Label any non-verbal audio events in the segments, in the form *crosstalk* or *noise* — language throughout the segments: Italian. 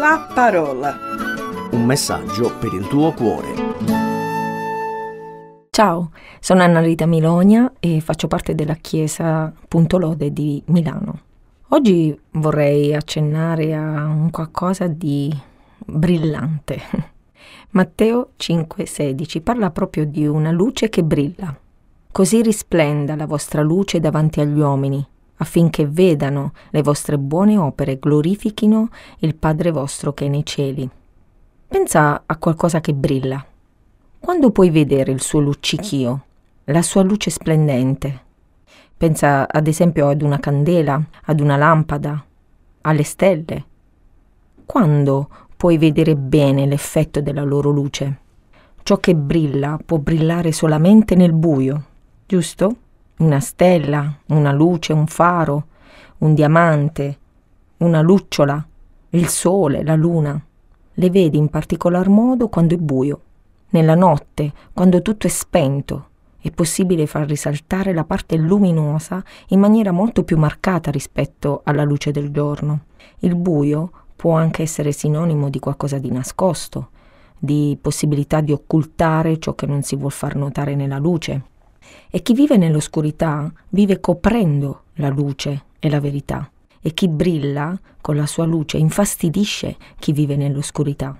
La parola. Un messaggio per il tuo cuore. Ciao, sono Anna Rita Milonia e faccio parte della Chiesa Punto Lode di Milano. Oggi vorrei accennare a un qualcosa di brillante. *laughs* Matteo 5:16 parla proprio di una luce che brilla. Così risplenda la vostra luce davanti agli uomini, affinché vedano le vostre buone opere glorifichino il Padre vostro che è nei cieli. Pensa a qualcosa che brilla. Quando puoi vedere il suo luccichio, la sua luce splendente? Pensa ad esempio ad una candela, ad una lampada, alle stelle. Quando puoi vedere bene l'effetto della loro luce? Ciò che brilla può brillare solamente nel buio, giusto? Una stella, una luce, un faro, un diamante, una lucciola, il sole, la luna. Le vedi in particolar modo quando è buio. Nella notte, quando tutto è spento, è possibile far risaltare la parte luminosa in maniera molto più marcata rispetto alla luce del giorno. Il buio può anche essere sinonimo di qualcosa di nascosto, di possibilità di occultare ciò che non si vuol far notare nella luce. E chi vive nell'oscurità vive coprendo la luce e la verità. E chi brilla con la sua luce infastidisce chi vive nell'oscurità.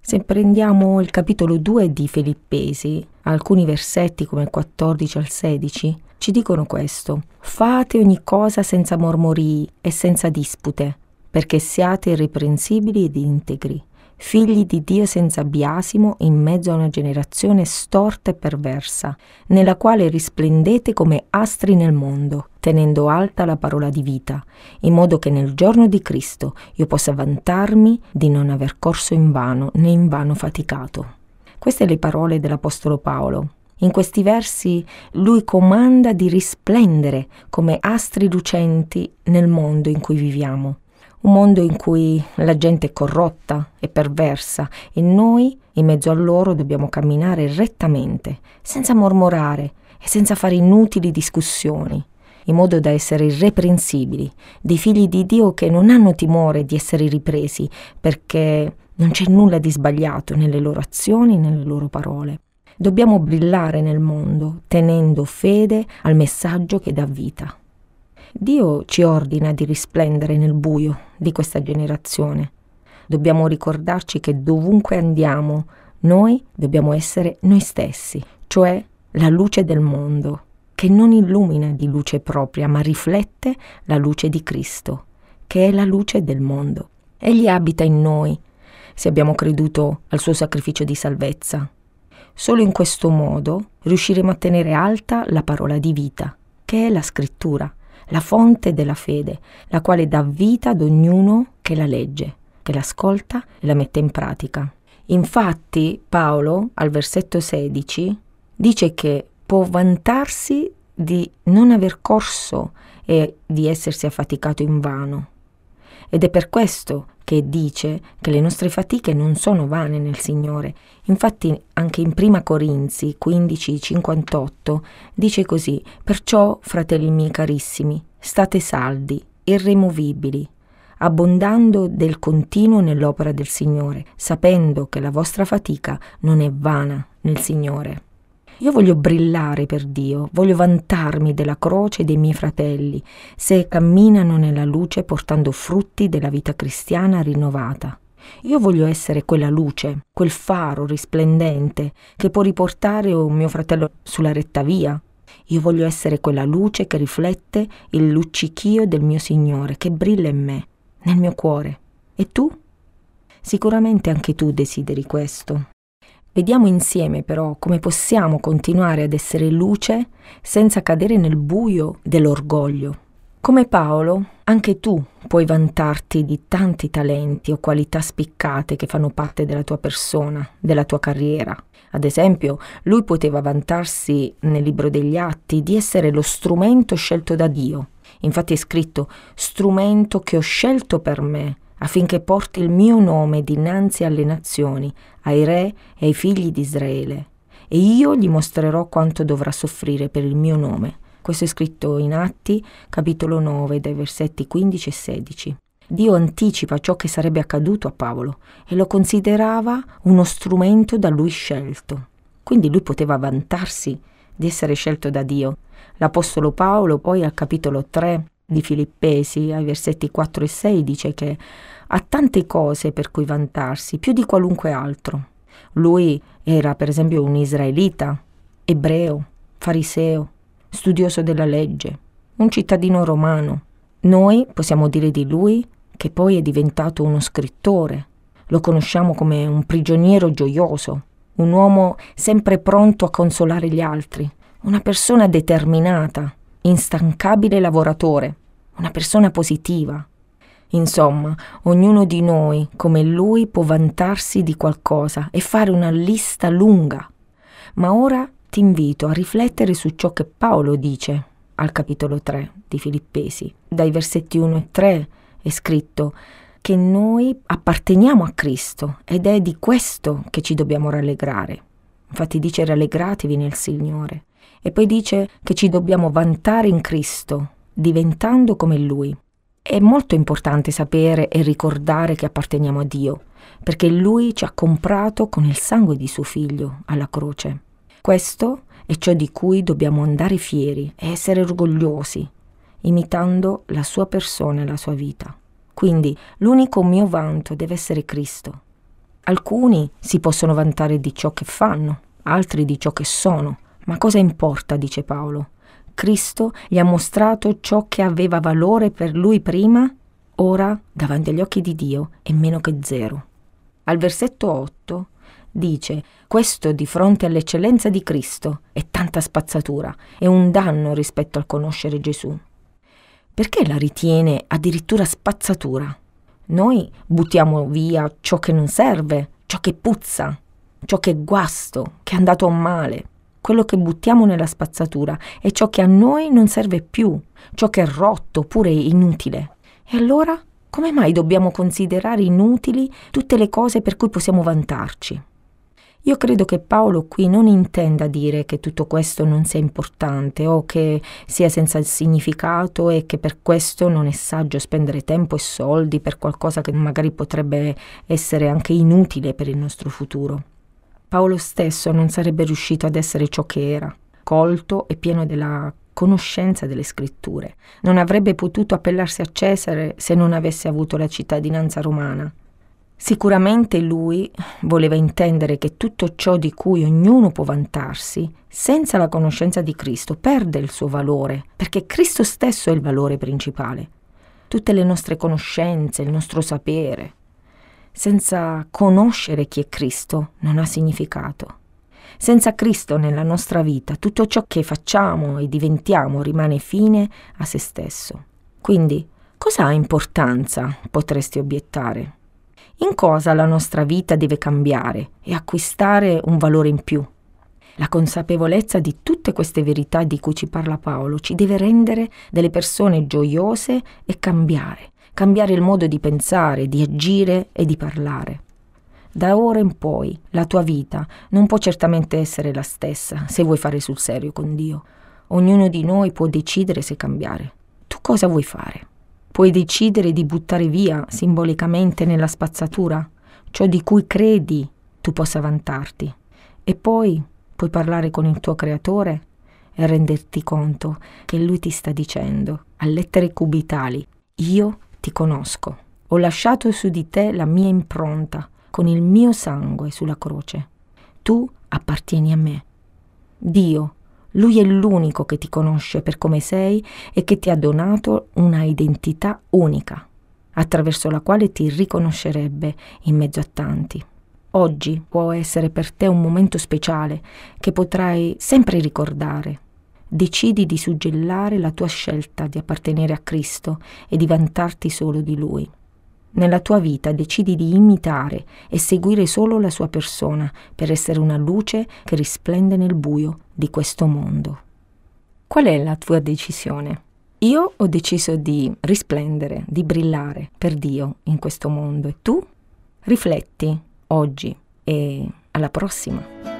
Se prendiamo il capitolo 2 di Filippesi, alcuni versetti come il 14 al 16 ci dicono questo: Fate ogni cosa senza mormorii e senza dispute, perché siate irreprensibili ed integri, figli di Dio senza biasimo in mezzo a una generazione storta e perversa, nella quale risplendete come astri nel mondo, tenendo alta la parola di vita, in modo che nel giorno di Cristo io possa vantarmi di non aver corso in vano né in vano faticato. Queste le parole dell'Apostolo Paolo. In questi versi lui comanda di risplendere come astri lucenti nel mondo in cui viviamo un mondo in cui la gente è corrotta e perversa e noi, in mezzo a loro, dobbiamo camminare rettamente, senza mormorare e senza fare inutili discussioni, in modo da essere irreprensibili, dei figli di Dio che non hanno timore di essere ripresi, perché non c'è nulla di sbagliato nelle loro azioni, nelle loro parole. Dobbiamo brillare nel mondo, tenendo fede al messaggio che dà vita. Dio ci ordina di risplendere nel buio di questa generazione. Dobbiamo ricordarci che dovunque andiamo, noi dobbiamo essere noi stessi, cioè la luce del mondo, che non illumina di luce propria, ma riflette la luce di Cristo, che è la luce del mondo. Egli abita in noi, se abbiamo creduto al suo sacrificio di salvezza. Solo in questo modo riusciremo a tenere alta la parola di vita, che è la scrittura, la fonte della fede, la quale dà vita ad ognuno che la legge, che l'ascolta e la mette in pratica. Infatti Paolo, al versetto 16, dice che può vantarsi di non aver corso e di essersi affaticato in vano. Ed è per questo che dice che le nostre fatiche non sono vane nel Signore. Infatti anche in Prima Corinzi 15:58 dice così: "Perciò, fratelli miei carissimi, state saldi, irremovibili, abbondando del continuo nell'opera del Signore, sapendo che la vostra fatica non è vana nel Signore." Io voglio brillare per Dio, voglio vantarmi della croce dei miei fratelli, se camminano nella luce portando frutti della vita cristiana rinnovata. Io voglio essere quella luce, quel faro risplendente che può riportare un mio fratello sulla retta via. Io voglio essere quella luce che riflette il luccichio del mio Signore, che brilla in me, nel mio cuore. E tu? Sicuramente anche tu desideri questo. Vediamo insieme però come possiamo continuare ad essere luce senza cadere nel buio dell'orgoglio. Come Paolo, anche tu puoi vantarti di tanti talenti o qualità spiccate che fanno parte della tua persona, della tua carriera. Ad esempio, lui poteva vantarsi nel libro degli atti di essere lo strumento scelto da Dio. Infatti è scritto strumento che ho scelto per me affinché porti il mio nome dinanzi alle nazioni, ai re e ai figli di Israele, e io gli mostrerò quanto dovrà soffrire per il mio nome. Questo è scritto in Atti, capitolo 9, dai versetti 15 e 16. Dio anticipa ciò che sarebbe accaduto a Paolo e lo considerava uno strumento da lui scelto. Quindi lui poteva vantarsi di essere scelto da Dio. L'Apostolo Paolo poi al capitolo 3 di Filippesi, ai versetti 4 e 6, dice che ha tante cose per cui vantarsi, più di qualunque altro. Lui era per esempio un israelita, ebreo, fariseo, studioso della legge, un cittadino romano. Noi possiamo dire di lui che poi è diventato uno scrittore. Lo conosciamo come un prigioniero gioioso, un uomo sempre pronto a consolare gli altri, una persona determinata, instancabile lavoratore, una persona positiva. Insomma, ognuno di noi, come lui, può vantarsi di qualcosa e fare una lista lunga. Ma ora ti invito a riflettere su ciò che Paolo dice al capitolo 3 di Filippesi. Dai versetti 1 e 3 è scritto che noi apparteniamo a Cristo ed è di questo che ci dobbiamo rallegrare. Infatti dice rallegratevi nel Signore. E poi dice che ci dobbiamo vantare in Cristo, diventando come Lui. È molto importante sapere e ricordare che apparteniamo a Dio, perché Lui ci ha comprato con il sangue di suo figlio alla croce. Questo è ciò di cui dobbiamo andare fieri e essere orgogliosi, imitando la sua persona e la sua vita. Quindi l'unico mio vanto deve essere Cristo. Alcuni si possono vantare di ciò che fanno, altri di ciò che sono, ma cosa importa, dice Paolo? Cristo gli ha mostrato ciò che aveva valore per lui prima, ora davanti agli occhi di Dio è meno che zero. Al versetto 8 dice, questo di fronte all'eccellenza di Cristo è tanta spazzatura, è un danno rispetto al conoscere Gesù. Perché la ritiene addirittura spazzatura? Noi buttiamo via ciò che non serve, ciò che puzza, ciò che è guasto, che è andato male. Quello che buttiamo nella spazzatura è ciò che a noi non serve più, ciò che è rotto oppure inutile. E allora come mai dobbiamo considerare inutili tutte le cose per cui possiamo vantarci? Io credo che Paolo qui non intenda dire che tutto questo non sia importante o che sia senza significato e che per questo non è saggio spendere tempo e soldi per qualcosa che magari potrebbe essere anche inutile per il nostro futuro. Paolo stesso non sarebbe riuscito ad essere ciò che era, colto e pieno della conoscenza delle scritture. Non avrebbe potuto appellarsi a Cesare se non avesse avuto la cittadinanza romana. Sicuramente lui voleva intendere che tutto ciò di cui ognuno può vantarsi, senza la conoscenza di Cristo, perde il suo valore, perché Cristo stesso è il valore principale. Tutte le nostre conoscenze, il nostro sapere, senza conoscere chi è Cristo, non ha significato. Senza Cristo nella nostra vita, tutto ciò che facciamo e diventiamo rimane fine a se stesso. Quindi, cosa ha importanza, potresti obiettare? in cosa la nostra vita deve cambiare e acquistare un valore in più. La consapevolezza di tutte queste verità di cui ci parla Paolo ci deve rendere delle persone gioiose e cambiare, cambiare il modo di pensare, di agire e di parlare. Da ora in poi la tua vita non può certamente essere la stessa se vuoi fare sul serio con Dio. Ognuno di noi può decidere se cambiare. Tu cosa vuoi fare? Puoi decidere di buttare via simbolicamente nella spazzatura ciò di cui credi tu possa vantarti e poi puoi parlare con il tuo creatore e renderti conto che lui ti sta dicendo a lettere cubitali io ti conosco, ho lasciato su di te la mia impronta con il mio sangue sulla croce. Tu appartieni a me. Dio lui è l'unico che ti conosce per come sei e che ti ha donato una identità unica, attraverso la quale ti riconoscerebbe in mezzo a tanti. Oggi può essere per te un momento speciale che potrai sempre ricordare. Decidi di suggellare la tua scelta di appartenere a Cristo e di vantarti solo di Lui. Nella tua vita decidi di imitare e seguire solo la sua persona per essere una luce che risplende nel buio di questo mondo. Qual è la tua decisione? Io ho deciso di risplendere, di brillare per Dio in questo mondo e tu? Rifletti oggi e alla prossima.